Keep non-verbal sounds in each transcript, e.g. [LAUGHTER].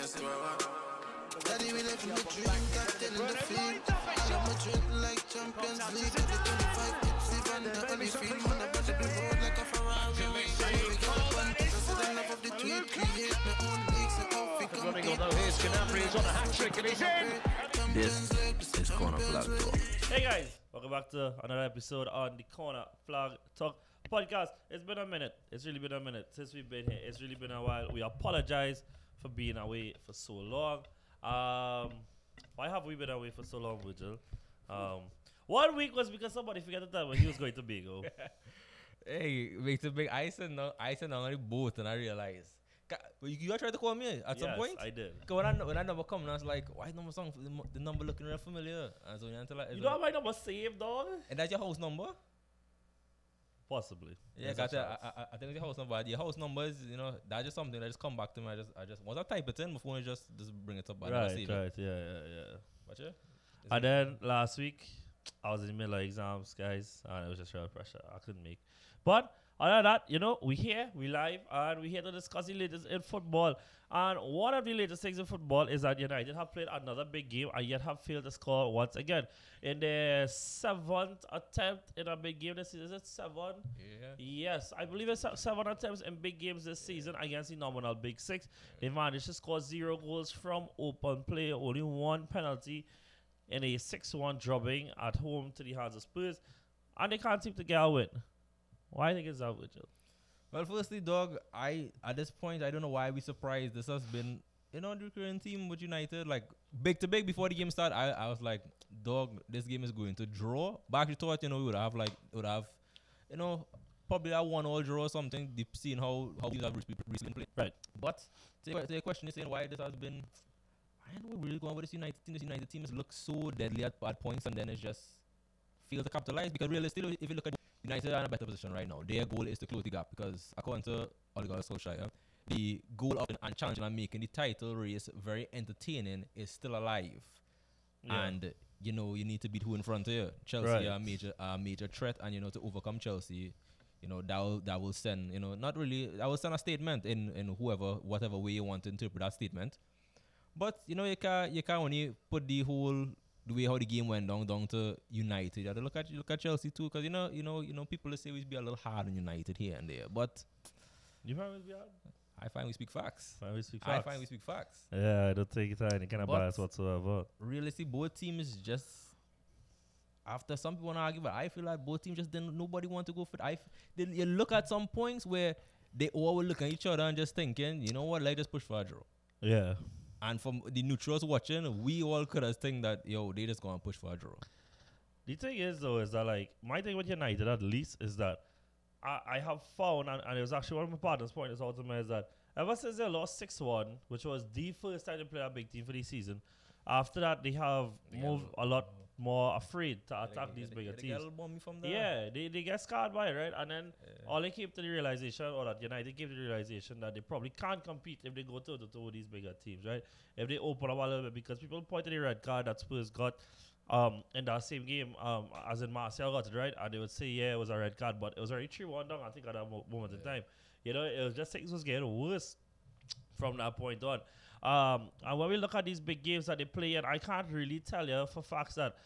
Yes, you are. Daddy, we live in the dream, captain in the field. I'm a drink like Champions League. Every 25 hits, even the only field. Man, I better be road like a Ferrari. We get up on president enough of the tweet. Create my own leagues and how we Running compete. here's Canapri, he's on a hat trick and he's in. This is Corner Flag Talk. Hey guys, welcome back to another episode on the Corner Flag Talk podcast. It's been a minute. It's really been a minute since we've been here. It's really been a while. We apologize for being away for so long. Um, why have we been away for so long, Virgil? Um, one week was because somebody forgot to tell me he was going to Bigo. [LAUGHS] Hey, makes a big icing on icing on the boat, and I realized. You, you tried to call me at some point. yes. I did. 'Cause when I when I number come, and I was like, why number song? The, the number looking real familiar. And so until like, You don't have my number saved, dog? and that's your house number. Possibly. Yeah, There's got a I. I, I think it's your house number. the house numbers, you know, that's just something that just come back to me. I just, I just once I type it in, my phone just just bring it up. I never Right, it. right, yeah, yeah, yeah. But yeah, And then last week, I was in the middle of exams, guys, and it was just real pressure. I couldn't make. But other than that, you know, we here, we live, and we here to discuss the latest in football. And one of the latest things in football is that United have played another big game and yet have failed to score once again. In their seventh attempt in a big game this season, is it seven? yeah. Yes, I believe it's seven attempts in big games this season against the nominal Big Six. They managed to score zero goals from open play, only one penalty in a 6 1 drubbing at home to the hands of Spurs, and they can't seem to get a win. Why do you think it's that, Virgil? Well, firstly, dog, I at this point I don't know why we surprised. This has been you know the recurring team with United, like big to big before the game started. I, I was like, dog, this game is going to draw. But I actually thought you know we would have like would have, you know, probably a one all draw or something. Deep seeing how how teams have recently played. Right. But to your, question is saying why this has been. I don't know where really going with this United team. This United team has looked so deadly at, at points, and then it just failed to capitalize. Because realistically, if you look at United are in a better position right now. Their goal is to close the gap because according to Ole Gunnar Solskjaer, the goal of and challenging and making the title race very entertaining is still alive. Yeah. And you know you need to beat who in front of you. Chelsea Right. are a major a major threat, and you know to overcome Chelsea, you know that will that will send you know not really that will send a statement in in whoever whatever way you want to interpret that statement. But you know you can you can only put the whole the way how the game went down down to United. You have to look at look at Chelsea too, because you know you know you know people say we be a little hard on United here and there, but You find it hard? I find we speak facts. Find we speak I find we speak facts. Yeah, I don't think it's any kind of But- bias whatsoever. Realistically, both teams just after some people want to argue, but I feel like both teams just didn't. Nobody want to go for it. I f- you look at some points where they all were looking at each other and just thinking, you know what, let's just push for a draw. Yeah. And from the neutrals watching, we all could have think that yo, they just gonna push for a draw. The thing is, though, is that like my thing with United at least is that I, I have found, and, and it was actually one of my partners pointed this out to me, is that ever since they lost 6 1, which was the first time they played a big team for the season, after that they have They moved get a lot more afraid to attack these bigger teams. Yeah, they, they get scarred by it, right? And then Yeah. all they came to the realization, or that United came to the realization that they probably can't compete if they go to with these bigger teams, right? If they open up a little bit, because people pointed the red card that Spurs got um, in that same game, um, as in Martial got it, right? And they would say, yeah, it was a red card, but it was already 3 1 down, I think, at that mo- moment in time. You know, it was just things was getting worse from that point on. Um, and when we look at these big games that they play, and I can't really tell you for facts that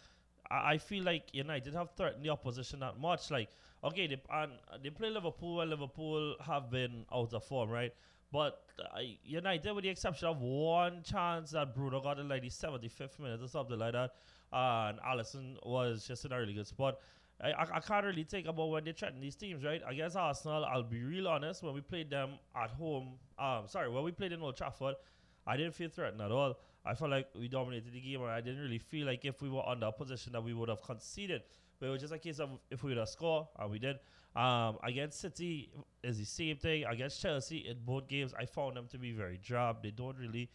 I, I feel like United have threatened the opposition that much. Like, okay, they and they play Liverpool, and Liverpool have been out of form, right? But uh, United, with the exception of one chance that Bruno got in like the 75th minute or something like that, and Alisson was just in a really good spot. I, I, I can't really think about when they threaten these teams, right? Against Arsenal, I'll be real honest. When we played them at home, um, sorry, when we played in Old Trafford, I didn't feel threatened at all. I felt like we dominated the game, and I didn't really feel like if we were under a position that we would have conceded. But it was just a case of if we would have scored, and we did. Um, against City is the same thing. Against Chelsea in both games, I found them to be very drab. They don't really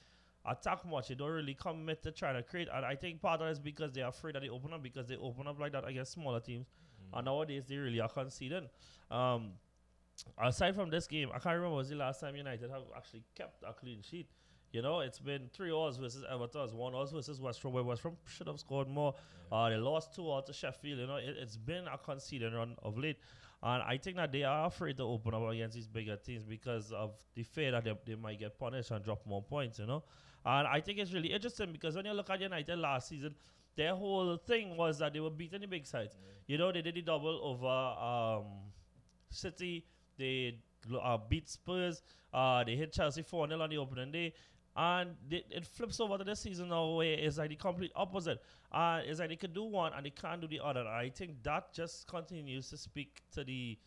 attack much. They don't really commit to trying to create. And I think part of it is because they're afraid that they open up because they open up like that against smaller teams. And nowadays they really are conceding. Um, aside from this game, I can't remember was the last time United have actually kept a clean sheet. You know, it's been three odds versus Everton, one odds versus West Brom, where West Brom should have scored more. Uh, they lost two odds to Sheffield. You know, it, it's been a conceding run of late. And I think that they are afraid to open up against these bigger teams because of the fear that they, they might get punished and drop more points, you know. And I think it's really interesting because when you look at United last season, their whole thing was that they were beating the big sides. You know, they did the double over um, City. They uh, beat Spurs. Uh, they hit Chelsea 4 0 on the opening day. And they, it flips over to this season now where it's like the complete opposite. Uh, it's like they could do one and they can't do the other. And I think that just continues to speak to the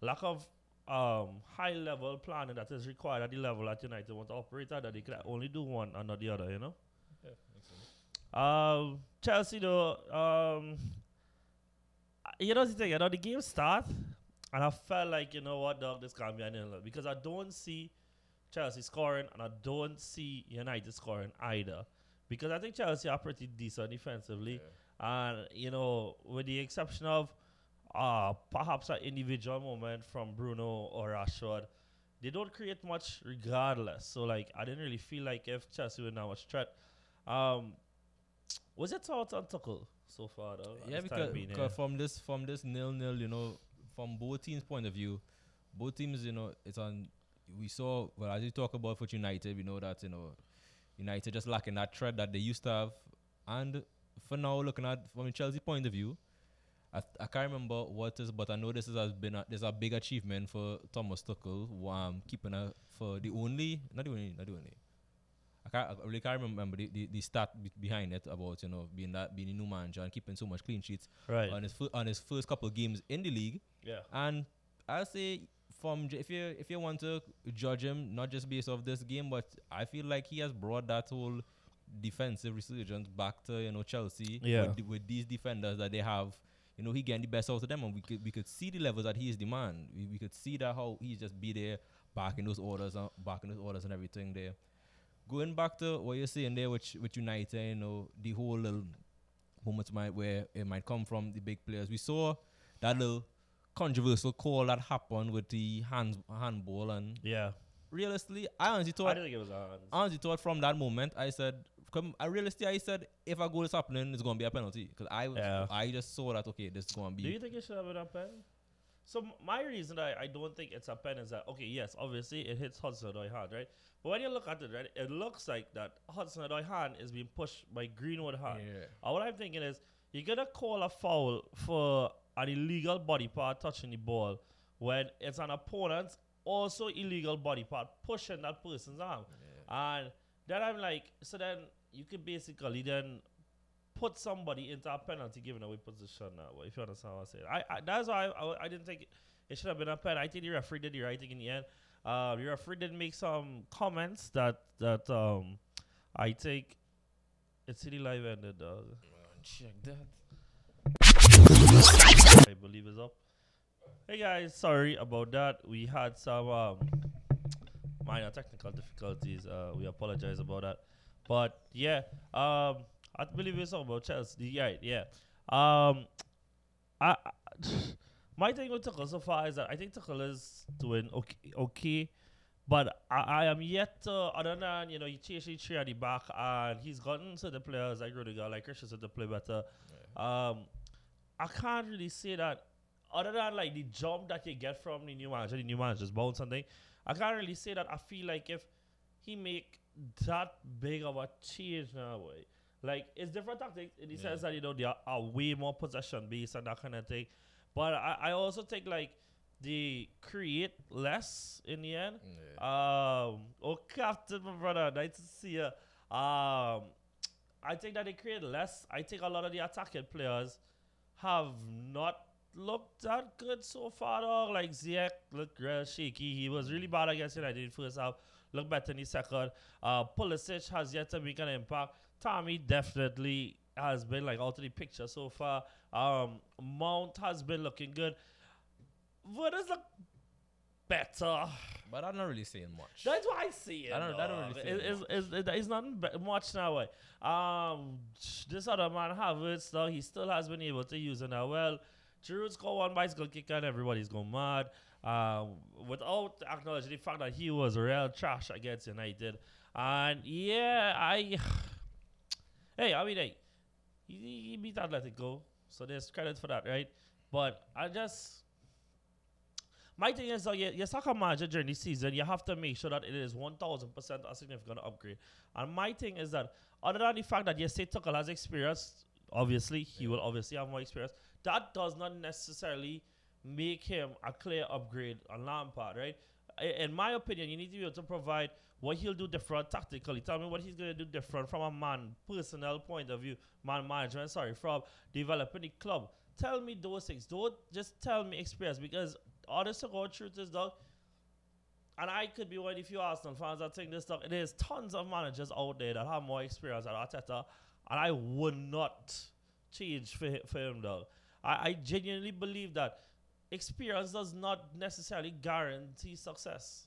lack of um, high level planning that is required at the level that United want to operate at, that they can only do one and not the other, you know? Um, Chelsea, though, um, you know the thing, you know, the game starts, and I felt like, you know what, dog, this can't be an because I don't see Chelsea scoring and I don't see United scoring either. Because I think Chelsea are pretty decent defensively. And, you know, with the exception of uh, perhaps an individual moment from Bruno or Rashford, they don't create much regardless. So, like, I didn't really feel like if Chelsea were now much threat. Um, was it thoughts on Tuchel so far, though? Yeah, because, because from this from this nil nil, you know, from both teams' point of view, both teams, you know, it's on. We saw well as you talk about for United, we know that you know, United just lacking that threat that they used to have, and for now, looking at from a Chelsea point of view, I, I can't remember what is, but I know this is, has been a, this is a big achievement for Thomas Tuchel, um, keeping a for the only not the only not the only. I can't I really can't remember the, the, the stat be- behind it about you know being that being a new manager and keeping so much clean sheets Right. on his fir- on his first couple of games in the league. yeah. And I say from if you if you want to judge him not just based off this game, but I feel like he has brought that whole defensive resurgence back to you know Chelsea Yeah. with, with these defenders that they have. You know he getting the best out of them, and we could we could see the levels that he is demand. We, we could see that how he's just be there, backing those orders, and backing those orders and everything there. Going back to what you're saying there, with with United, you know the whole little moments might where it might come from the big players. We saw that little controversial call that happened with the hands handball, and Yeah. realistically, I honestly I thought, didn't think it was on. I honestly thought from that moment, I said, come, I realistically, I said, if a goal is happening, it's gonna be a penalty because I, was, Yeah. I just saw that okay, this is gonna be. Do you think it should have been a pen? So my reason that I, I don't think it's a pen is that okay, yes, obviously it hits Hudson Odoi hand, right? But when you look at it, right, it looks like that Hudson Odoi hand is being pushed by Greenwood hand. Yeah. And what I'm thinking is you're gonna call a foul for an illegal body part touching the ball when it's an opponent's also illegal body part pushing that person's arm. And then I'm like, so then you could basically then put somebody into a penalty giving away position now. If you understand what I'm saying, I, I that's why I, I, I didn't think it, it should have been a pen. I think the referee did the right thing in the end. Uh, the referee did make some comments that that um I think it's City Live ended. Dog. Check that. I believe is up. Hey guys, sorry about that. We had some um, minor technical difficulties. Uh, we apologize about that. But yeah, um, I believe it's all about Chelsea. Yeah, yeah. Um, I, I [SIGHS] my thing with Tuchel so far is that I think Tuchel is doing okay, okay. But I, I am yet to, other than, you know, he changed the tree at the back and he's gotten to the players like Rudiger, like Christensen to play better. Um, I can't really say that other than like the jump that you get from the new manager, the new manager's bounce and thing. I can't really say that I feel like if he make that big of a change now, way, like it's different tactics in the sense that you know they are, are way more possession based and that kind of thing. But I, I also think like they create less in the end. Um, oh, Captain, my brother, nice to see you. Um, I think that they create less. I think a lot of the attacking players have not looked that good so far. Dog. Like Ziyech looked real shaky. He was really bad against United first half. Looked better in the second. Uh, Pulisic has yet to make an impact. Tommy definitely has been like out of the picture so far. Um, Mount has been looking good. Werner's look better. But I'm not really seeing much. That's what I see. It, I don't- I don't really It- feel it's, it's, it's nothing much now. Way. Um, this other man Havertz, though, he still has been able to use it now. Well, Giroud scored one bicycle kick and everybody's going mad. Um, without acknowledging the fact that he was real trash against United. And yeah, I. [SIGHS] hey, I mean, hey, he, he beat Atletico, so there's credit for that, right? But I just. My thing is, though, your, your soccer manager during the season, you have to make sure that it is 1000% a significant upgrade. And my thing is that, other than the fact that yes, say Tuchel has experience, obviously, he will obviously have more experience, that does not necessarily make him a clear upgrade on Lampard, right? In my opinion, you need to be able to provide what he'll do different tactically. Tell me what he's going to do different from a man personnel point of view, man management, sorry, from developing the club. Tell me those things. Don't just tell me experience because honest to God, truth is, dog, and I could be one of the few Arsenal fans that think this stuff. There's tons of managers out there that have more experience than Arteta, and I would not change for, for him, though. I, I genuinely believe that experience does not necessarily guarantee success.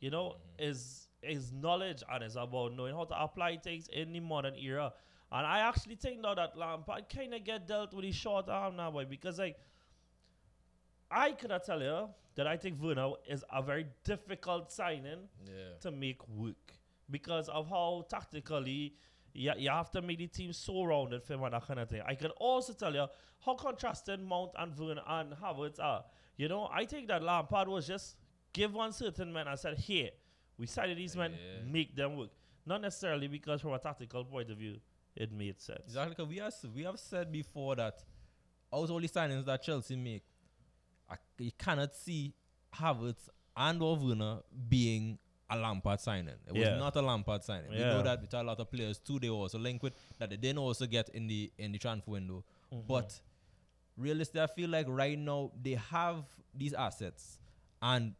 You know, mm-hmm. is is knowledge and it's about knowing how to apply things in the modern era. And I actually think now that Lampard kind of get dealt with his short arm now, boy, because like I cannot tell you that I think Werner is a very difficult signing Yeah. to make work because of how tactically you, you have to make the team so rounded for him and that kind of thing. I can also tell you how contrasting Mount and Werner and Havertz are. You know, I think that Lampard was just give one certain man and said, here, we signed these men, Yeah. make them work. Not necessarily because from a tactical point of view, it made sense. Exactly. 'cause we have we have said before that out all the signings that Chelsea make, I, you cannot see Havertz and or Werner being a Lampard signing. It was Yeah. not a Lampard signing. We know that with a lot of players too. They also linked with that they didn't also get in the in the transfer window. Mm-hmm. But realistically, I feel like right now they have these assets, and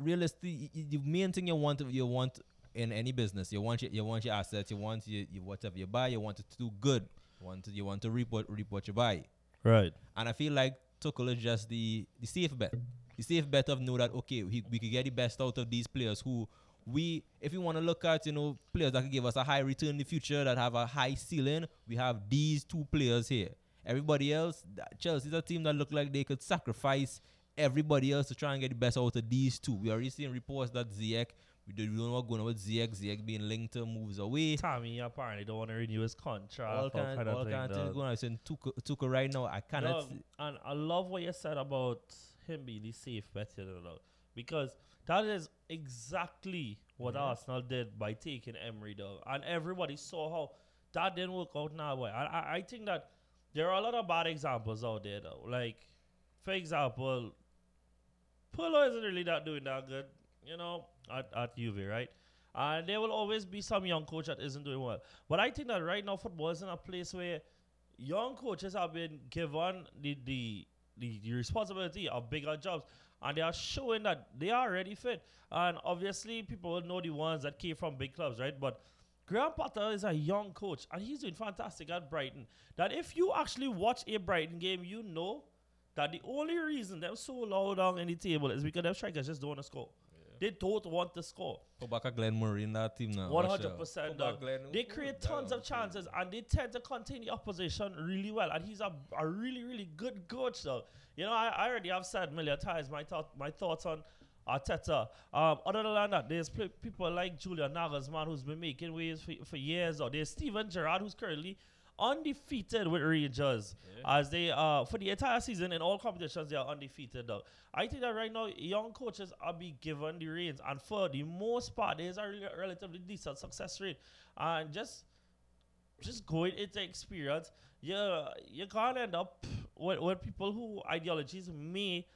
realistically, the main thing you want you want in any business, you want your, you want your assets, you want your, your whatever you buy, you want it to do good, you want to, you want to reap what reap what you buy, Right. and I feel like Tuchel is just the the safe bet, the safe bet of know that okay, we could get the best out of these players who. We, if you want to look at, you know, players that can give us a high return in the future, that have a high ceiling, we have these two players here. Everybody else, Chelsea's a team that look like they could sacrifice everybody else to try and get the best out of these two. We already seen reports that Ziyech, we don't know what's going on with Ziyech, Ziyech being linked to moves away. Tommy apparently don't want to renew his contract. All or kind, kind of all thing, kind of things going on. I'm saying Tuchel, Tuchel right now, I cannot. Dog, and I love what you said about him being the safe bet here, dog, because that is exactly what Mm-hmm. Arsenal did by taking Emery, dog. And everybody saw how that didn't work out now. Boy. I, I, I think that there are a lot of bad examples out there, though. Like, for example, Pirlo isn't really not doing that good, you know, at, at Juve, right? And there will always be some young coach that isn't doing well. But I think that right now football is in a place where young coaches have been given the the, the, the responsibility of bigger jobs and they are showing that they are already fit. And obviously people will know the ones that came from big clubs, right? But Graham Potter is a young coach and he's doing fantastic at Brighton. That if you actually watch a Brighton game, you know that the only reason they're so low down in the table is because their strikers just don't want to score. They don't want to score. Put back a Glenn Murray in that team now. One hundred percent. Put. Glenn- They create damn, tons of crazy. chances and they tend to contain the opposition really well. And he's a, a really, really good coach, though. You know, I, I already have said a million times my thought my thoughts on Arteta. Um, other than that, there's people like Julian Nagelsmann who's been making waves for, for years. Or there's Steven Gerrard who's currently undefeated with Rangers. As they uh for the entire season in all competitions they are undefeated though. I think that right now young coaches are being given the reins. And for the most part there's a rel- relatively decent success rate. And just just going into experience you you can't end up with, with people who ideologies may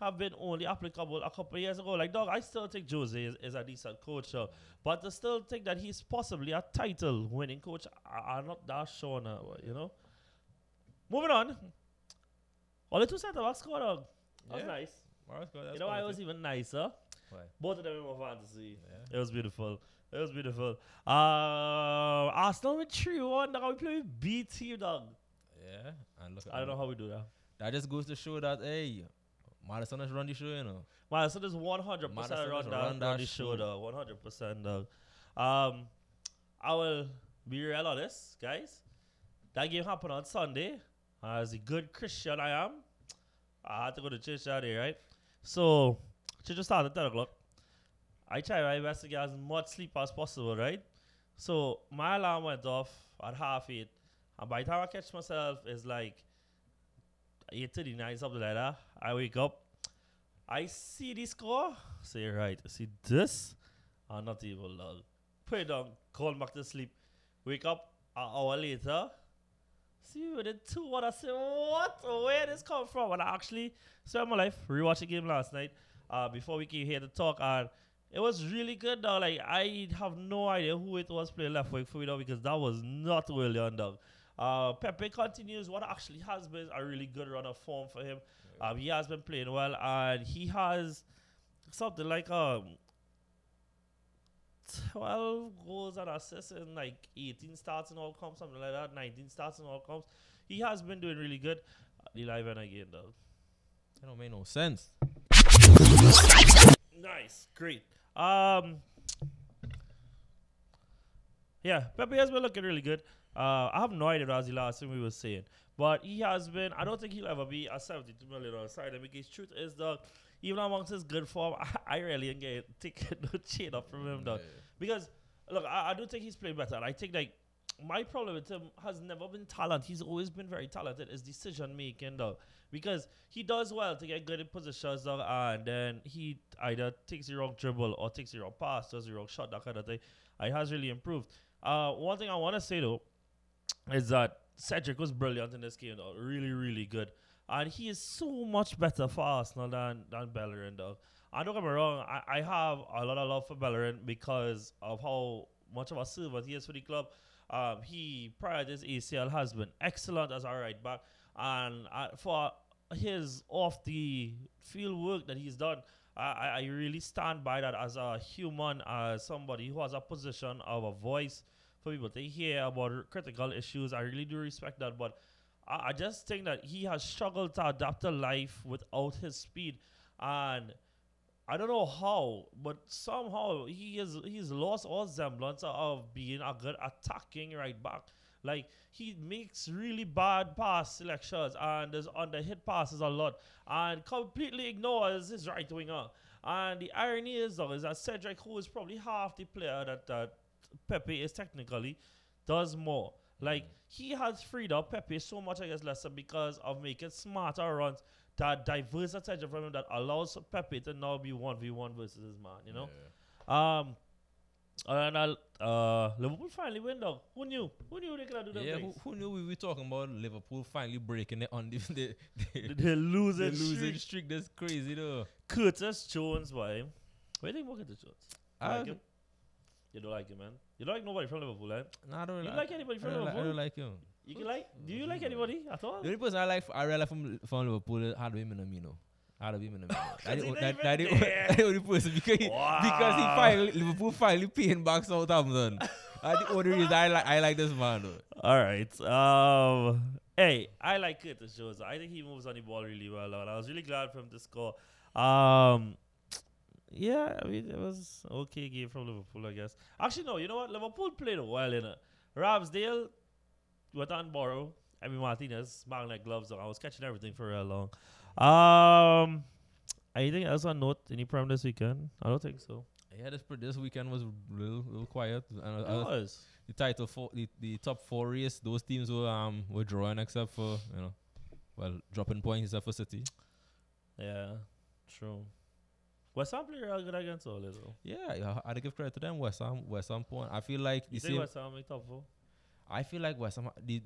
have been only applicable a couple of years ago. Like, dog, I still think Jose is, is a decent coach, uh, but to still think that he's possibly a title winning coach, I, I'm not that sure now, you know? Moving on. The two center backs scored, dog. That was Yeah. nice. Alright, go, that's you know, I quality. was even nicer. Why? Both of them in my fantasy. Yeah. It was beautiful. It was beautiful. Uh, Arsenal with 3 1. Dog, we play with B team, dog. Yeah, and look. I don't know how we do that. That just goes to show that hey, Madison run the show, you know. So there's 100% Madison run is down, run that the show, show. 100%, dog. Um, I will be real honest, guys. That game happened on Sunday. As a good Christian I am, I had to go to church that day, right? So, church started at 10 o'clock. I try my best to get as much sleep as possible, right? So, my alarm went off at half 8. And by the time I catch myself, it's like 8.39, something like that. I wake up. I see the score. Say right. I see this. I'm not even lol. Put it down. Call back to sleep. Wake up an hour later. See with the two what I say, what? Where this come from? And I actually spent my life rewatching the game last night. Uh, before we came here to talk, and it was really good dog. Like I have no idea who it was playing left wing for me dog because that was not Willian dog. Uh, Pepe continues what actually has been a really good run of form for him. Um, he has been playing well, and he has something like um 12 goals and assists in like 18 starts and all comps, something like that, 19 starts and all comps. He has been doing really good. Uh, the live and again, though. That don't make no sense. Nice, great. Um, yeah, Pepe has been looking really good. Uh, I have no idea what was the last thing we were saying, but he has been. I don't think he'll ever be a seventy-two million dollar signing because truth is that even amongst his good form, I, [LAUGHS] I really ain't get [LAUGHS] take no chain up from him, though. Because look, I, I do think he's playing better. And I think like my problem with him has never been talent. He's always been very talented. His decision making though, because he does well to get good in positions though, and then he either takes the wrong dribble or takes the wrong pass, does the wrong shot, that kind of thing. It has really improved. Uh, one thing I want to say though is that Cedric was brilliant in this game though, really, really good, and he is so much better for Arsenal than than Bellerin though. I don't get me wrong, I, I have a lot of love for Bellerin because of how much of a servant he is for the club. Um, he prior to his ACL has been excellent as our right back, and uh, for his off the field work that he's done, I I really stand by that as a human, as somebody who has a position of a voice for people to hear about critical issues. I really do respect that, but I, I just think that he has struggled to adapt to life without his speed, and I don't know how, but somehow he is he's lost all semblance of being a good attacking right back. Like he makes really bad pass selections and there's under hit passes a lot and completely ignores his right winger. And the irony is though is that Cedric, who is probably half the player that, that Pepe is technically, does more. Like he has freed up Pepe so much against Leicester because of making smarter runs that diverse attention from him that allows Pepe to now be one v one versus his man. You know. Um. And I'll, uh, Liverpool finally win, dog. Who knew? Who knew they could do that? Yeah, who, who knew we were talking about Liverpool finally breaking it on the [LAUGHS] the, the, [LAUGHS] the losing, the losing streak. streak? That's crazy though. Curtis Jones, boy. What do you think Curtis Jones? I like? You don't like him, man. You don't like nobody from Liverpool, eh? Nah, I don't You li- like anybody from don't, like, I don't like him. You can like? Do you like anybody at all? The only person I like, I really like from from Liverpool had to be Minamino. Had to be Minamino. [LAUGHS] That the- not that- even that the there. [LAUGHS] that the only person because he, because he finally Liverpool finally paying back Southampton. [LAUGHS] That's the only reason I like I like this man though. All right. Um. Hey, I like Curtis Jones. I think he moves on the ball really well, and I was really glad for him to score. Um. Yeah, I mean it was okay game from Liverpool, I guess. Actually, no. You know what? Liverpool played well in it. Ramsdale went on borrow. I mean Martinez like gloves. on. I was catching everything for real long. Um. Anything else on note? Any prem this weekend? I don't think so. Yeah, this this weekend was real real quiet. And uh, It uh, was. the title four, the, the top four race, those teams were um were drawing except for you know, well dropping points except for City. Yeah. True. West Ham played real good against all this. though. Yeah, I had to give credit to them. West Ham, West Ham point. I feel like the You think. West Ham make top four? I feel like West Ham, the,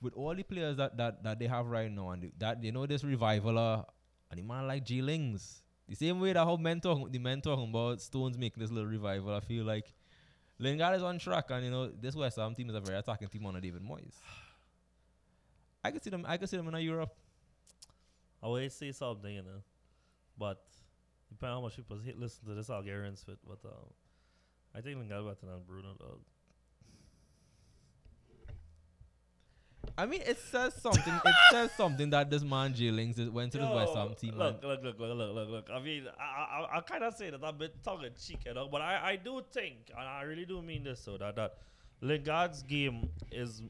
with all the players that, that, that they have right now, and the, that you know this revival, uh, and the man like G Lings, the same way that how men talking, the men talking about Stones making this little revival. I feel like Lingard is on track, and you know this West Ham team is a very attacking team under David Moyes. I can see them. I can see them in Europe. I always say something, you know, but depending how much people listen to this Algerians fit, but um, I think Lingard better than Bruno, dog. I mean, it says something. it [LAUGHS] says something that this man Lings went to the West Ham team. Look, look, look, look, look, look, look. I mean, I, I, I kind of say that I'm a bit tongue in cheek, you know, but I, I do think, and I really do mean this, so that that Lingard's game is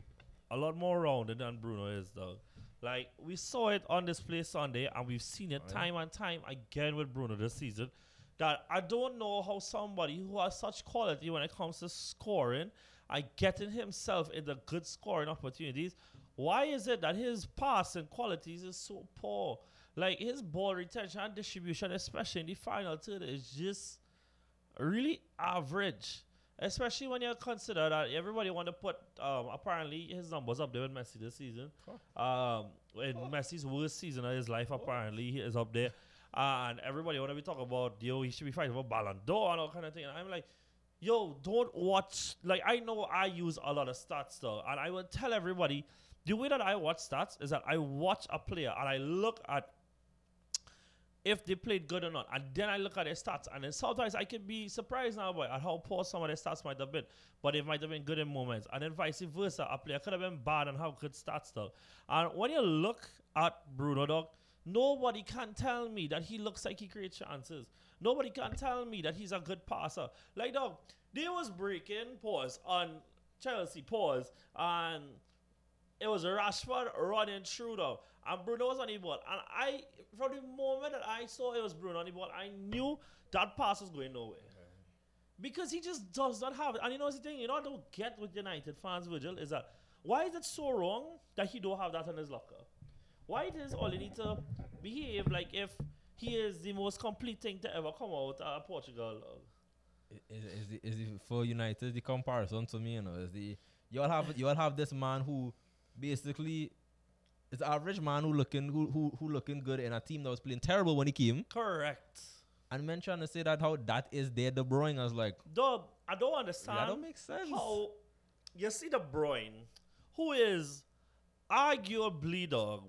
a lot more rounded than Bruno is, though. Like we saw it on display Sunday, and we've seen it oh, time and time again with Bruno this season. That I don't know how somebody who has such quality when it comes to scoring and getting himself into good scoring opportunities, why is it that his passing qualities is so poor? like his ball retention and distribution, especially in the final third, is just really average. Especially when you consider that everybody want to put um, apparently his numbers up there with Messi this season. Um, in Messi's worst season of his life, apparently he is up there, and everybody want to be talking about yo he should be fighting for Ballon d'Or and all kind of thing. And I'm like, yo, don't watch. Like I know I use a lot of stats though, and I will tell everybody the way that I watch stats is that I watch a player and I look at if they played good or not. And then I look at their stats. And then sometimes I can be surprised now boy, at how poor some of their stats might have been. But it might have been good in moments. And then vice versa. A player could have been bad and have good stats though. And when you look at Bruno dog, nobody can tell me that he looks like he creates chances. Nobody can tell me that he's a good passer. Like dog, they was breaking pause on Chelsea pause and it was Rashford running through though. And Bruno was on the ball. And I, from the moment that I saw it was Bruno on the ball, I knew that pass was going nowhere. Because he just does not have it. And you know what's the thing? You know I don't get with United fans, Virgil, is that why is it so wrong that he don't have that in his locker? Why does he need to behave like if he is the most complete thing to ever come out of Portugal? Is, is, the, is the, for United the comparison to me, you know, is the you all have you all have this man who basically it's the average man who looking who, who who looking good in a team that was playing terrible when he came. Correct. And men trying to say that how that is their De Bruyne. I was like, Dog, I don't understand. that don't make sense. how you see De Bruyne, who is arguably dog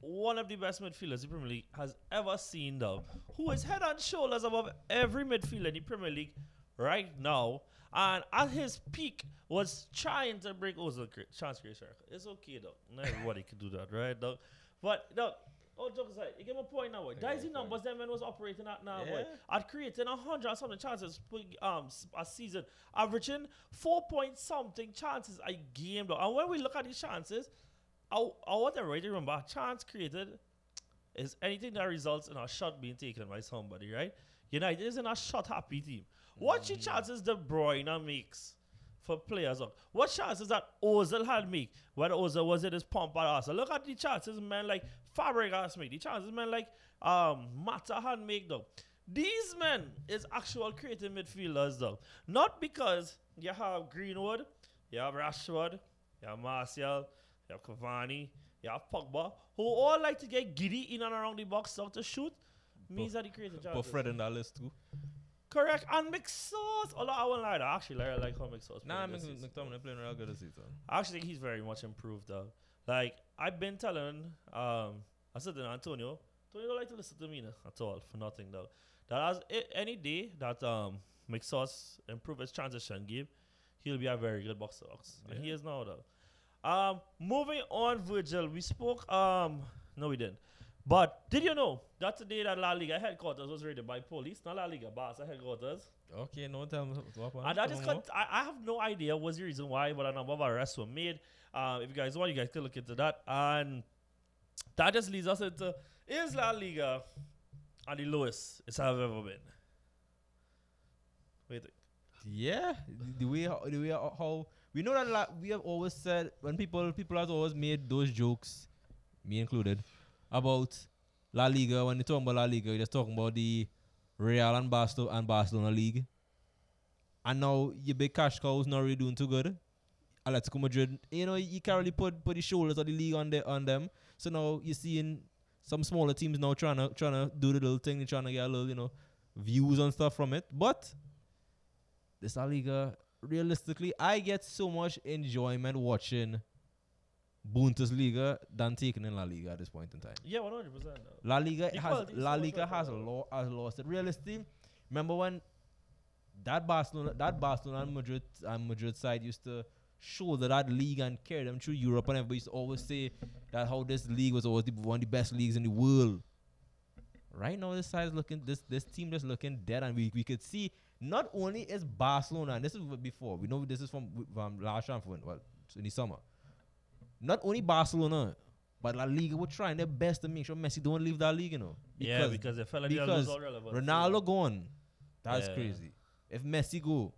one of the best midfielders the Premier League has ever seen, dog, who is head and shoulders above every midfielder in the Premier League right now, and at his peak was trying to break cre- chance record. It's okay, though. Not everybody can do that, right, dog? But dog. all jokes aside, you get my point now, boy. That is the numbers that man was operating at now, boy. Yeah. At creating a hundred and something chances per um a season, averaging four point something chances a game, though. And when we look at these chances, I, I want everybody to remember a chance created is anything that results in a shot being taken by somebody, right? United isn't a shot happy team. What Mm. chances De Bruyne makes for players? Up? What chances that Ozil had make when Ozil was in his pump at Arsenal? Look at the chances men like Fabregas make. The chances men like um Mata had make though. These men is actual creative midfielders though. Not because you have Greenwood, you have Rashford, you have Martial, you have Cavani, you have Pogba, who all like to get giddy in and around the box so to shoot. Means that he creates a Put chance. Fred in that list too. Correct. And McSauce. Although I won't lie, I actually like, like how McSauce Nah, played this season. McTominay playing real good this season. I actually think he's very much improved though. Like I've been telling um I said to Antonio, Antonio don't like to listen to me no, at all for nothing though. That as any day that um McSauce improve his transition game, he'll be a very good box to box. And he is now though. Um moving on, Virgil, we spoke um no we didn't. But did you know that today that La Liga headquarters was raided by police? Not La Liga, Barca headquarters. Okay, no tell me what happened. And Come on, con- I, I have no idea what's the reason why, but a number of arrests were made. Um, if you guys want, you guys can look into that. And that just leads us into is La Liga at the lowest it's have ever been? Wait, Yeah, the way how, the way how, how we know that la- we have always said when people people have always made those jokes, me included, about La Liga. When they talk about La Liga, they're just talking about the Real and Barcelona and Barcelona league. And now your big cash cows not really doing too good. Atletico Madrid, you know, you can't really put put the shoulders of the league on the, on them. So now you're seeing some smaller teams now trying to trying to do the little thing, they're trying to get a little, you know, views and stuff from it. But this La Liga, realistically, I get so much enjoyment watching Bundesliga than taking in La Liga at this point in time. yeah, one hundred percent. La Liga The has La Liga has lo- has lost it. Realistically, remember when that Barcelona that Barcelona and Madrid and Madrid side used to shoulder that that league and carry them through Europe and everybody used to always say that how this league was always the, one of the best leagues in the world. Right now this side is looking this this team is looking dead and we, we could see not only is Barcelona and this is before we know this is from from last year from well in the summer. Not only Barcelona but La Liga were trying their best to make sure Messi don't leave that league, you know. yeah, because they felt like because all relevance. Ronaldo gone. That's Yeah. crazy. If Messi go,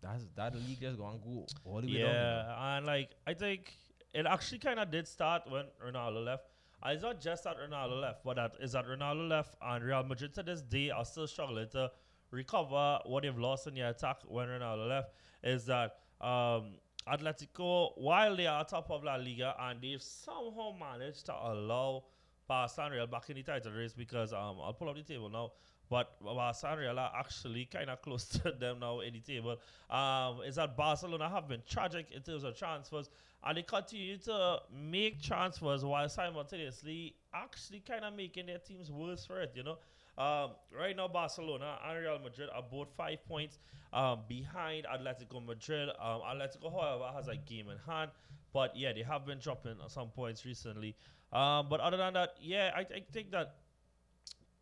that's that league just gonna go all the way down. Yeah, and like I think it actually kind of did start when Ronaldo left. Uh, it's not just that Ronaldo left, but that is that Ronaldo left and Real Madrid to this day are still struggling to recover what they've lost in the attack when Ronaldo left. Is that um, Atletico, while they are top of La Liga and they've somehow managed to allow Barca and Real back in the title race because um, I'll pull up the table now. But Barca and Real are actually kind of close [LAUGHS] to them now in the table. Um, is that Barcelona have been tragic in terms of transfers, and they continue to make transfers while simultaneously actually kind of making their teams worse for it. You know, um, right now Barcelona and Real Madrid are both five points um, behind Atletico Madrid. Um, Atletico, however, has a game in hand, but yeah, they have been dropping some points recently. Um, but other than that, yeah, I, I think that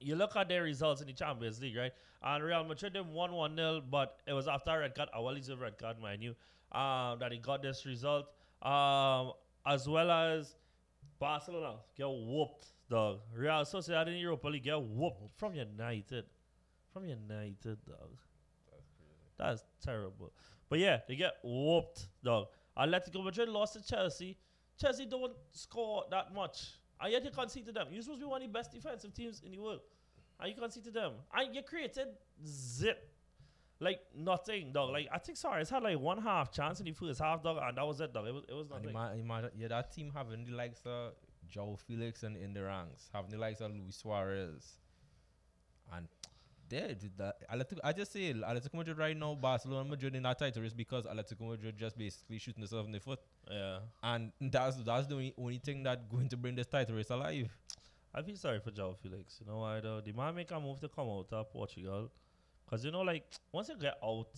you look at their results in the Champions League, right? And Real Madrid them won 1 0, but it was after a red card, a well a red card, mind you, um, that he got this result. Um, as well as Barcelona get whooped, dog. Real Sociedad in Europa League get whooped from United. From United, dog. That's terrible. But yeah, they get whooped, dog. Atletico Madrid lost to Chelsea. Chelsea don't score that much. And yet you concede to them. You're supposed to be one of the best defensive teams in the world. And you concede to them. And you created zip. Like nothing, dog. Like I think Suarez had like one half chance in the first half, dog, and that was it, dog. It was it was nothing. ima- imagine, yeah, that team having the likes of João Felix and in the ranks, having the likes of Luis Suarez, and that. Atletico, I just say Atletico Madrid right now, Barcelona Madrid in that title race because Atletico Madrid just basically shooting themselves in the foot, yeah. and that's that's the only, only thing that going to bring this title race alive. I feel sorry for João Felix. You know why though? The man make a move to come out of Portugal. Cause you know, like once you get out,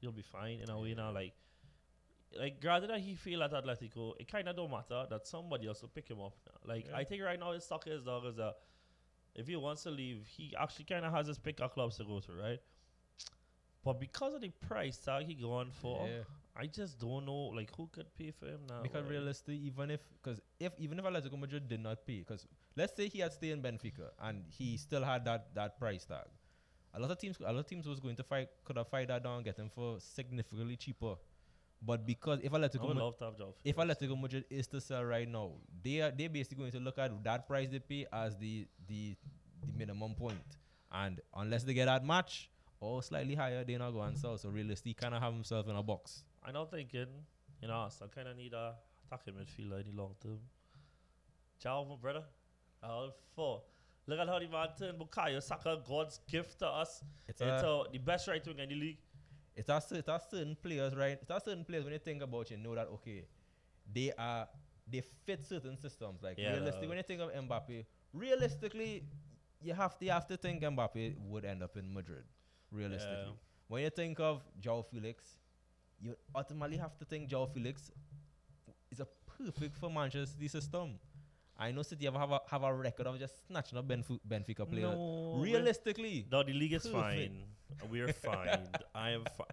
you'll be fine in a way now. Like, like granted that he feel at Atletico, it kind of don't matter that somebody else will pick him up. Now. Like I think right now his stock is dog is that if he wants to leave, he actually kind of has his pick of clubs to go to, right? But because of the price tag he going for, Yeah. I just don't know like who could pay for him now. Because right? realistically, even if because if even if Atletico Madrid did not pay, because let's say he had stayed in Benfica and he still had that that price tag, a lot of teams a lot of teams was going to fight could have fight that down and get him for significantly cheaper. But because if I Atletico would Ma- love to have João if. Atletico Madrid is to sell right now, they are they basically going to look at that price they pay as the the the minimum point, and unless they get that match or slightly higher, they're not going to sell. So realistically, kind of have himself in a box. I'm not thinking, you know, I kind of need a attacking midfielder in the long term. Ciao, my brother. All four. Look at how the man turned Bukayo Saka, God's gift to us. It's It's, a- the best right wing in the league. It's a, it's a certain players, right? It's a certain players when you think about it, you know that okay, they are they fit certain systems. Like Yeah, realistically, no. when you think of Mbappe, realistically, you have to you have to think Mbappe would end up in Madrid. Realistically, Yeah. when you think of João Felix, you ultimately have to think João Felix is a perfect for Manchester City system. I know City have have a, have a record of just snatching up Benf- Benfica players. No, Realistically, No, the league is Perfect. fine. We're fine. [LAUGHS] I am fine.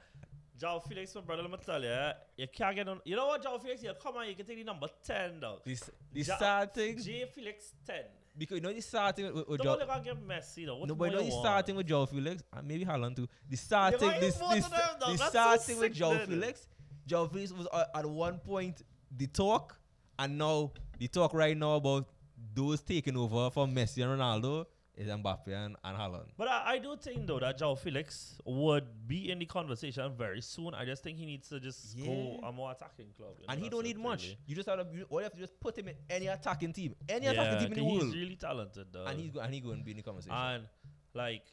João Felix, my brother, let me tell you, you can't get on. You know what, João Felix? You come on, you can take the number 10, dog. this the Ja- sad thing J Felix 10. because you know the sad thing with, with Don't João. look at Messi, though. What No, more but you know you the want? sad thing with João Felix, and maybe Haaland too. The sad thing, this, this, them, though. the That's sad so thing with Joe. Felix, João Felix was uh, at one point the talk, and now the talk right now about those taking over from Messi and Ronaldo is Mbappe and, and Haaland. But I, I do think though that João Felix would be in the conversation very soon. I just think he needs to just go a more attacking club. you know, And he don't need much. really. You just have to, you, all you have to just put him in any attacking team, any Yeah, attacking team in the 'cause world, he's really talented though. and he's go, and he going to be in the conversation. and like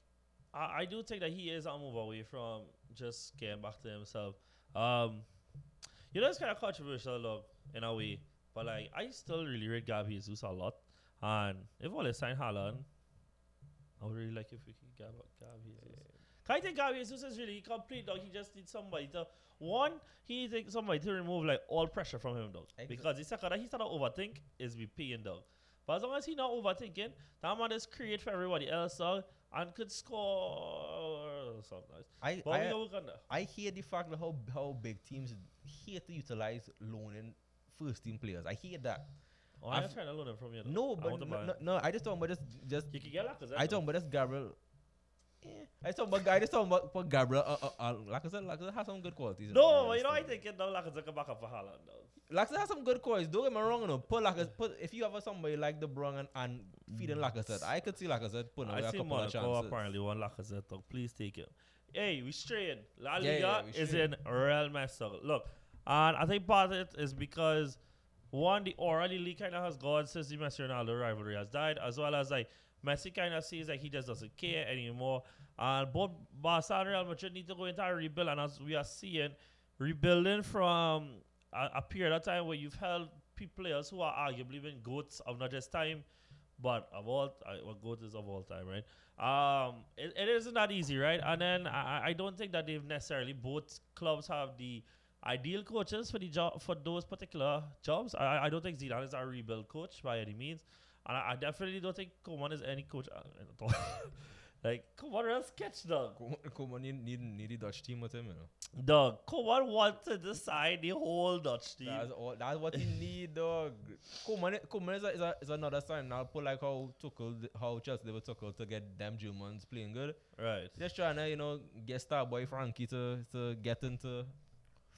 I, I do think that he is a move away from just getting back to himself. Um, you know, it's kind of controversial, look, in a way. But like, I still really rate Gabi Jesus a lot. And if all they sign Haaland, I would really like if we could get Gabi Jesus. I think Gabi Jesus is really complete, dog. He just needs somebody to one. He needs somebody to remove like all pressure from him, dog. Exa- Because the second that he start to overthink is be paying, dog. But as long as he not overthinking, that man just create for everybody else, dog, and could score something nice. I, But I, work. I hate the fact that how how big teams hate to utilize loaning first team players. I hear that. Oh, I'm trying to loan him from you. No, but want no, no, no, I just talking about just just You can get Lacazette. I talking about just Gabriel. eh. I saw but guy, I saw about but Gabriel, uh, uh, uh, like I said, like I said, has some good qualities. No, but you know, I think it like it's come back up for Haaland though. Lacazette has some good qualities. Don't get me wrong, you know. Put Lacazette, put if you have somebody like De Bruyne and, and feeding Lacazette, I could see Lacazette putting away I a see couple of Monaco chances. apparently one Lacazette though. Please take it. Hey, we straying. La Yeah, Liga yeah, we is in real mess up. Look, and I think part of it is because one, the the league kind of has gone since the Messi Ronaldo rivalry has died, as well as like Messi kind of sees like he just doesn't care anymore. And both Barca and Real Madrid need to go into a rebuild, and as we are seeing, rebuilding from a, a period of time where you've held players who are arguably been goats of not just time, but of all, uh, well, goat is of all time, right? Um, it, it isn't that easy, right? And then I- I don't think that they've necessarily both clubs have the ideal coaches for the job for those particular jobs. I, I- don't think Zidane is a rebuild coach by any means, and I, I definitely don't think Koeman is any coach. at [LAUGHS] all. like is a sketch dog. Come on, need, need, need the Dutch team with him, you know. Dog, Koeman wants to decide the whole Dutch team. That's all. That's what he need, dog. Koeman, Koeman is, a, is, a, is another sign. Now put like how Tuchel, how Chelsea they were Tuchel to get them Germans playing good. right. Just trying to, you know, get star boy Frankie to, to get into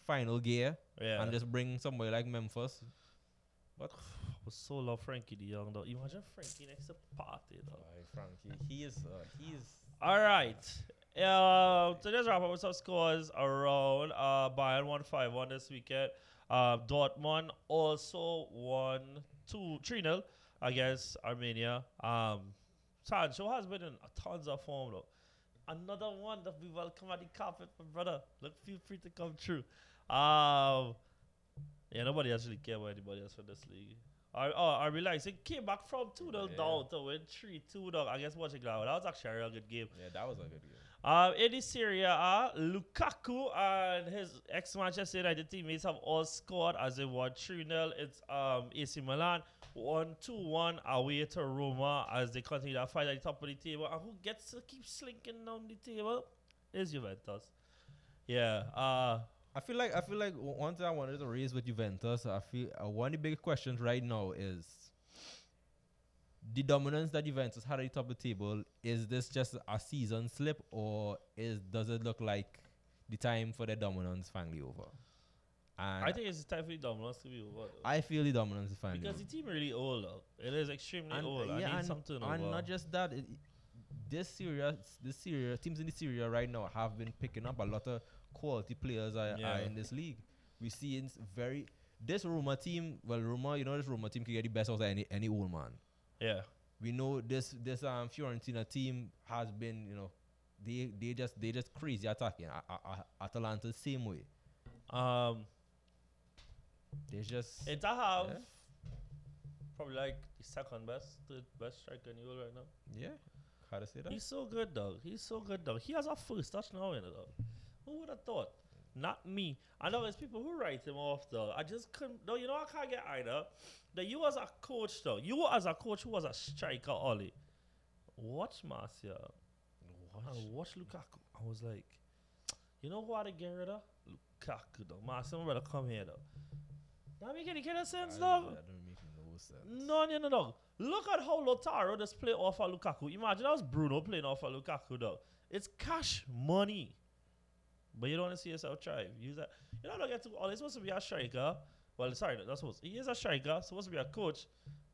final gear Yeah. and just bring somebody like Memphis. But I was so love Frenkie de Jong, though. Imagine Frankie next to Party, though. Frankie, he is, uh, he is. All right. Uh, so let's wrap up with some scores around uh, Bayern won 5 1 this weekend. Uh, Dortmund also won 2 3 0 against Arminia. Um, Sancho has been in tons of form, though. Another one that we welcome at the carpet, my brother. Look, feel free to come through. Um, yeah, nobody actually care about anybody else for this league. I, oh, I realized it came back from 2 0 Yeah. down to win 3 2 down against Mönchengladbach. That was actually a real good game. Yeah, that was a good game. Um, in the Serie A, Lukaku and his ex Manchester United teammates have all scored as they won 3 0. It's um, AC Milan 1 2 1 away to Roma as they continue to fight at the top of the table. And who gets to keep slinking down the table is Juventus. Yeah. Uh, I feel like I feel like one thing I wanted to raise with Juventus. I feel uh, one of the big questions right now is the dominance that Juventus had at the top of the table. Is this just a season slip, or is does it look like the time for the dominance finally over? And I think it's time for the dominance to be over. though. I feel the dominance is finally because over. the team really old. though. It is extremely and, old. I yeah, need and, some turnover. and not just that. It, this Serie A, this Serie A teams in the Serie A right now have been picking up a lot of quality players are, are in this league. We see in very this Roma team. Well, Roma, you know, this Roma team can get the best out of any any old man. yeah. We know this this um Fiorentina team has been, you know, they they just they just crazy attacking. A- A- A- Atalanta same way. Um, They just Inter have Yeah. probably like the second best, third best striker in the world right now. yeah. How to say that? He's so good, dog. He's so good, dog. He has a first touch now, you know, dog. Who would have thought? Not me. I know there's people who write him off, though. I just couldn't. No, you know, I can't get either. That you as a coach, though. You as a coach who was a striker, Ollie. Watch Martial. And watch Lukaku. I was like, you know who I get rid of? Lukaku, though. Martial, brother, come here, though. That make any kind of sense, I- dog? That don't make no sense. No, no, no, no. Look at how Lautaro just play off of Lukaku. Imagine that was Bruno playing off of Lukaku, though. It's cash money. But you don't want to see yourself thrive. Use that. You know, don't get to. Oh, he's supposed to be a striker. Well, sorry, that's supposed. He is a striker. Supposed to be a coach.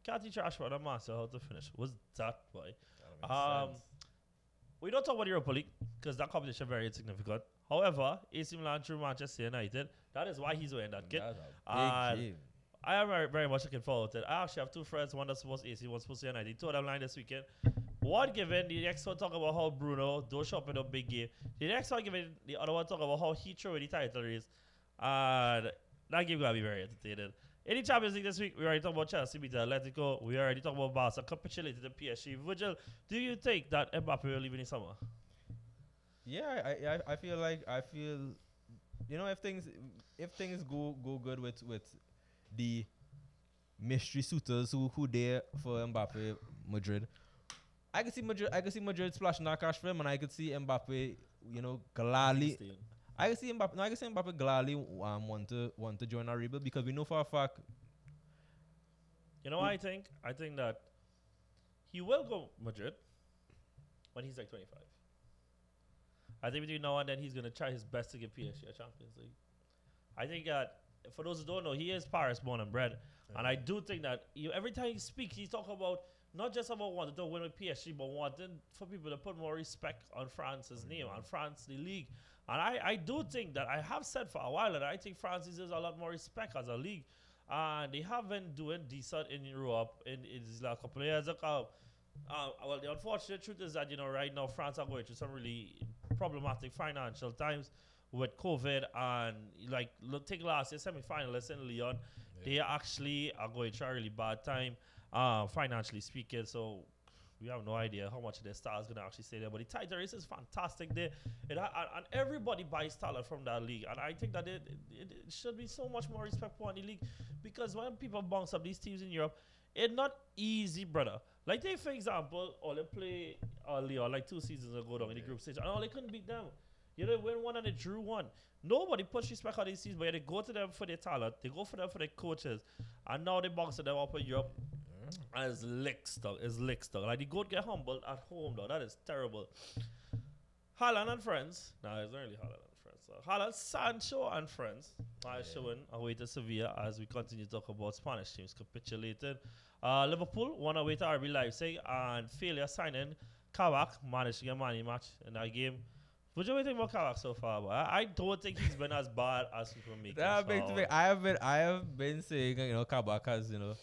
Can't teach Rashford and Master how to finish. Was that boy? That Um, sense. We don't talk about Europa League because that competition is very insignificant. However, AC Milan through Manchester United. That is why he's wearing that kit. A uh. I am very, very much looking forward to it. I actually have two friends, one that's supposed AC, one supposed to United. Two of them line this weekend. One given, the next one talk about how Bruno don't show up in a big game. The next one given, the other one talk about how he threw in the title race. And that game gonna be very entertaining. In the Champions League this week, we already talked about Chelsea beat Atletico. We already talked about Barca capitulated to PSG. Virgil, do you think that Mbappe will leave in the summer? Yeah, I, I I feel like I feel, you know, if things if things go go good with with the mystery suitors who who there for Mbappe Madrid, I can see Madrid I can see Madrid splashing that cash for him, and I could see Mbappe, you know, gladly. I can see Mbappe. No, I can see Mbappe gladly um want to want to join our rebuild because we know for a fact. You know what I think? I think that he will go Madrid when he's like 25. I think between now and then he's gonna try his best to get PSG a Champions League. I think that for those who don't know, he is Paris born and bred, and I do think that you, every time he speaks, he's talking about not just about wanting to win with PSG, but wanting for people to put more respect on France's name and France the league. And I, I do think that I have said for a while that I think France deserves a lot more respect as a league, and they have been doing decent in Europe in, in these last couple of years. Uh, uh, well, the unfortunate truth is that you know right now France are going through some really problematic financial times with COVID. And like look, take last year semi-finalists in Lyon, they actually are going through a really bad time, uh, financially speaking. So we have no idea how much of their star is going to actually stay there. But the title race is fantastic there, and, and everybody buys talent from that league, and I think that it, it, it should be so much more respect in the league because when people bounce up these teams in Europe, it's not easy, brother. Like take for example, all they play Lyon like two seasons ago down in the group stage, and all they couldn't beat them. You know, they win one and they drew one. Nobody puts respect on these teams, but yeah, they go to them for their talent, they go for them for their coaches, and now they box them up in Europe. And it's lick stuck. It's lick stuck. Like the goat get humbled at home though. That is terrible. Haaland and friends. No, it's not really Haaland and friends. So Haaland, Sancho and friends are showing away to Sevilla as we continue to talk about Spanish teams capitulated. Uh, Liverpool won away to RB Leipzig and failure signing Kabak managed to get money match in that game. What do you think about Kabak so far? But I, I don't think he's been as bad as people make him have been I have been I have been saying you know Kabak has you know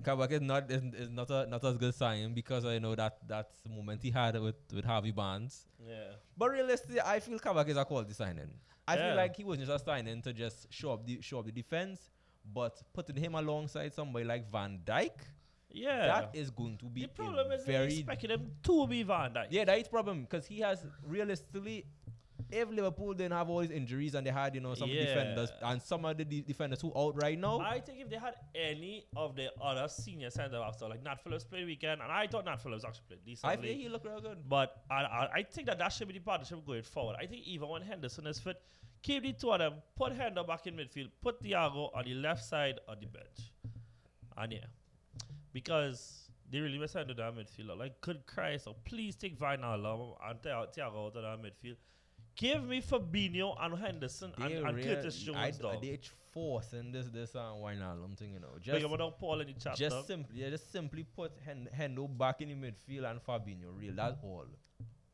Kabak is not is, is not a not as good sign because I know that that moment he had with with Harvey Barnes. Yeah. But realistically, I feel Kabak is a quality signing. I Yeah. feel like he wasn't just a signing to just show up the show up the defense, but putting him alongside somebody like Van Dijk, Yeah. that is going to be the problem is very expecting him to be Van Dijk. yeah, that is problem because he has realistically. If Liverpool didn't have all these injuries and they had, you know, some Yeah. defenders and some of the de- defenders who out right now, I think if they had any of the other senior centre backs, so like Nat Phillips played weekend, and I thought Nat Phillips actually played decently. I think he looked real good. but I, I, I think that that should be the partnership going forward. I think even when Henderson is fit, keep the two of them, put Hendo back in midfield, put Thiago on the left side of the bench. And yeah, because they really miss Hendo that midfielder. Like, good Christ, so please take Vinal and Thiago out of that midfield. Give me Fabinho and Henderson and, and real- Curtis I, Jones, dog. they forcing this this uh, Wijnaldum thing, you know. Just up without Paul in the chat, just simply yeah, just simply put Hen- Hendo back in the midfield and Fabinho real. That's all.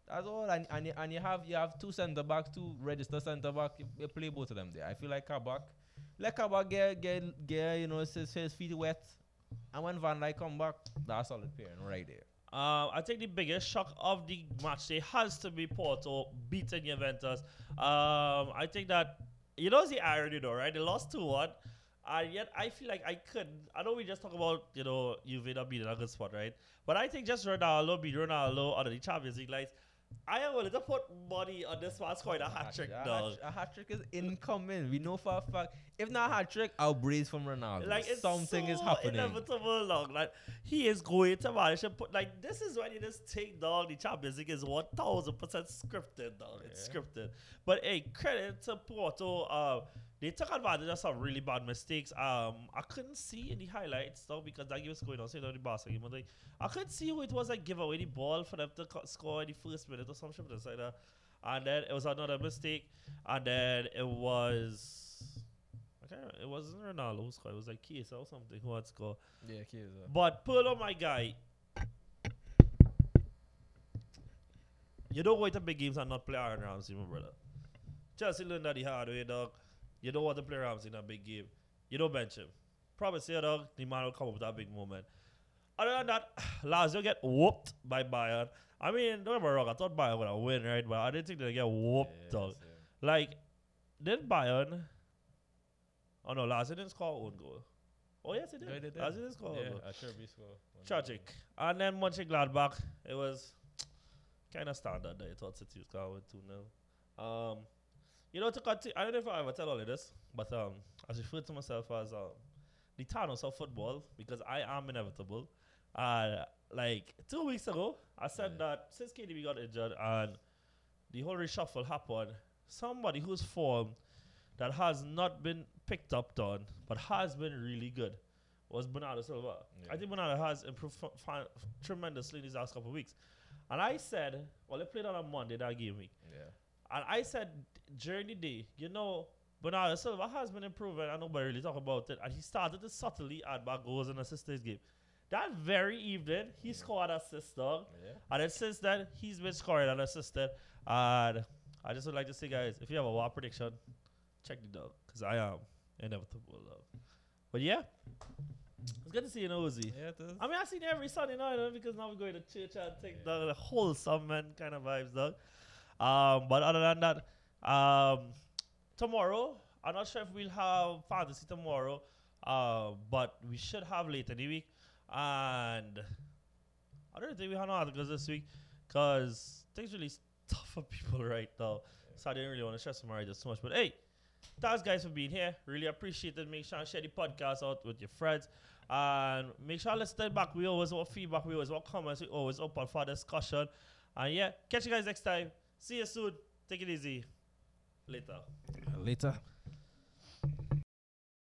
That's all. And and, you- and you have you have two centre backs, two register centre back. You, you play both of them there. I feel like Kabak, let Kabak get get get you know his, his feet wet, and when Van Dijk come back, that's solid pairing right there. Uh, I think the biggest shock of the match day has to be Porto beating Juventus. Um, I think that you know the irony though, right? They lost two one, and yet I feel like I could. I know we just talk about you know Juve not being in a good spot, right? But I think just Ronaldo beat Ronaldo under the Champions League lights. I am willing to put money on this one scoring a hat trick, dog. A hat trick is incoming. We know for a fact. If not a hat trick, I'll brace from Ronaldo. Like it's Something so is happening. inevitable, dog. Like he is going to manage to put like this is when you just take down the Champions League is one thousand percent scripted, dog. It's scripted. But hey, credit to Porto. Uh, they took advantage of some really bad mistakes. Um, I couldn't see in the highlights though because that game was going on. Same on the Barca game, like I couldn't see who it was like give away the ball for them to co- score in the first minute or something like that. And then it was another mistake, and then it was. I can't remember. It wasn't Ronaldo who scored. It was like Chiesa or something who had scored. Yeah, Chiesa. But Pirlo, my guy, you don't go into big games and not play Aaron Ramsey, my brother. Chelsea learned that the hard way, dog. You don't want to play Ramsey in a big game. You don't bench him. Probably say, dog, the man will come up with that big moment. Other than that, [SIGHS] Lazio get whooped by Bayern. I mean, don't get me wrong, I thought Bayern would have win, right? But I didn't think they'd get whooped, dog. Like, did Bayern? Oh no, Lazio didn't score own goal. Oh yes, it did. Yeah, did. Lazio didn't score own Yeah, goal. Acerbi score. Tragic. And then Mönchengladbach, it was kind of standard that I thought City was going to win 2 0. Um, you know, to continue, I don't know if I ever tell all of this, but um, I refer to myself as um, the Thanos of football because I am inevitable. Uh, like two weeks ago, I said that since KDB got injured and the whole reshuffle happened, somebody whose form that has not been picked up on but has been really good was Bernardo Silva. I think Bernardo has improved f- fi- tremendously in these last couple of weeks. And I said, well, they played on a Monday that game week. Yeah. And I said during the day, you know, Bernardo Silva has been improving. and nobody really talk about it. And he started to subtly add back goals and assists to his game. That very evening, he scored an assist, dog. Yeah. And then since then, he's been scoring and assisted. And I just would like to say, guys, if you have a war prediction, check the dog. Because I am inevitable, dog. But yeah, it's good to see you, Ozzy. Yeah, it is. I mean, I see you every Sunday night you know, because now we're going to church and take the, the wholesome man kind of vibes, dog. Um, but other than that, um, tomorrow, I'm not sure if we'll have fantasy tomorrow, uh, but we should have later in the week. And I don't think we have no articles this week because things really tough for people [LAUGHS] right now. So I didn't really want to stress my just so much. But hey, thanks guys for being here. Really appreciate it. Make sure and share the podcast out with your friends. And make sure to listen back. We always want feedback. We always want comments. We always open for discussion. And yeah, catch you guys next time. See you soon. Take it easy. Later. Later.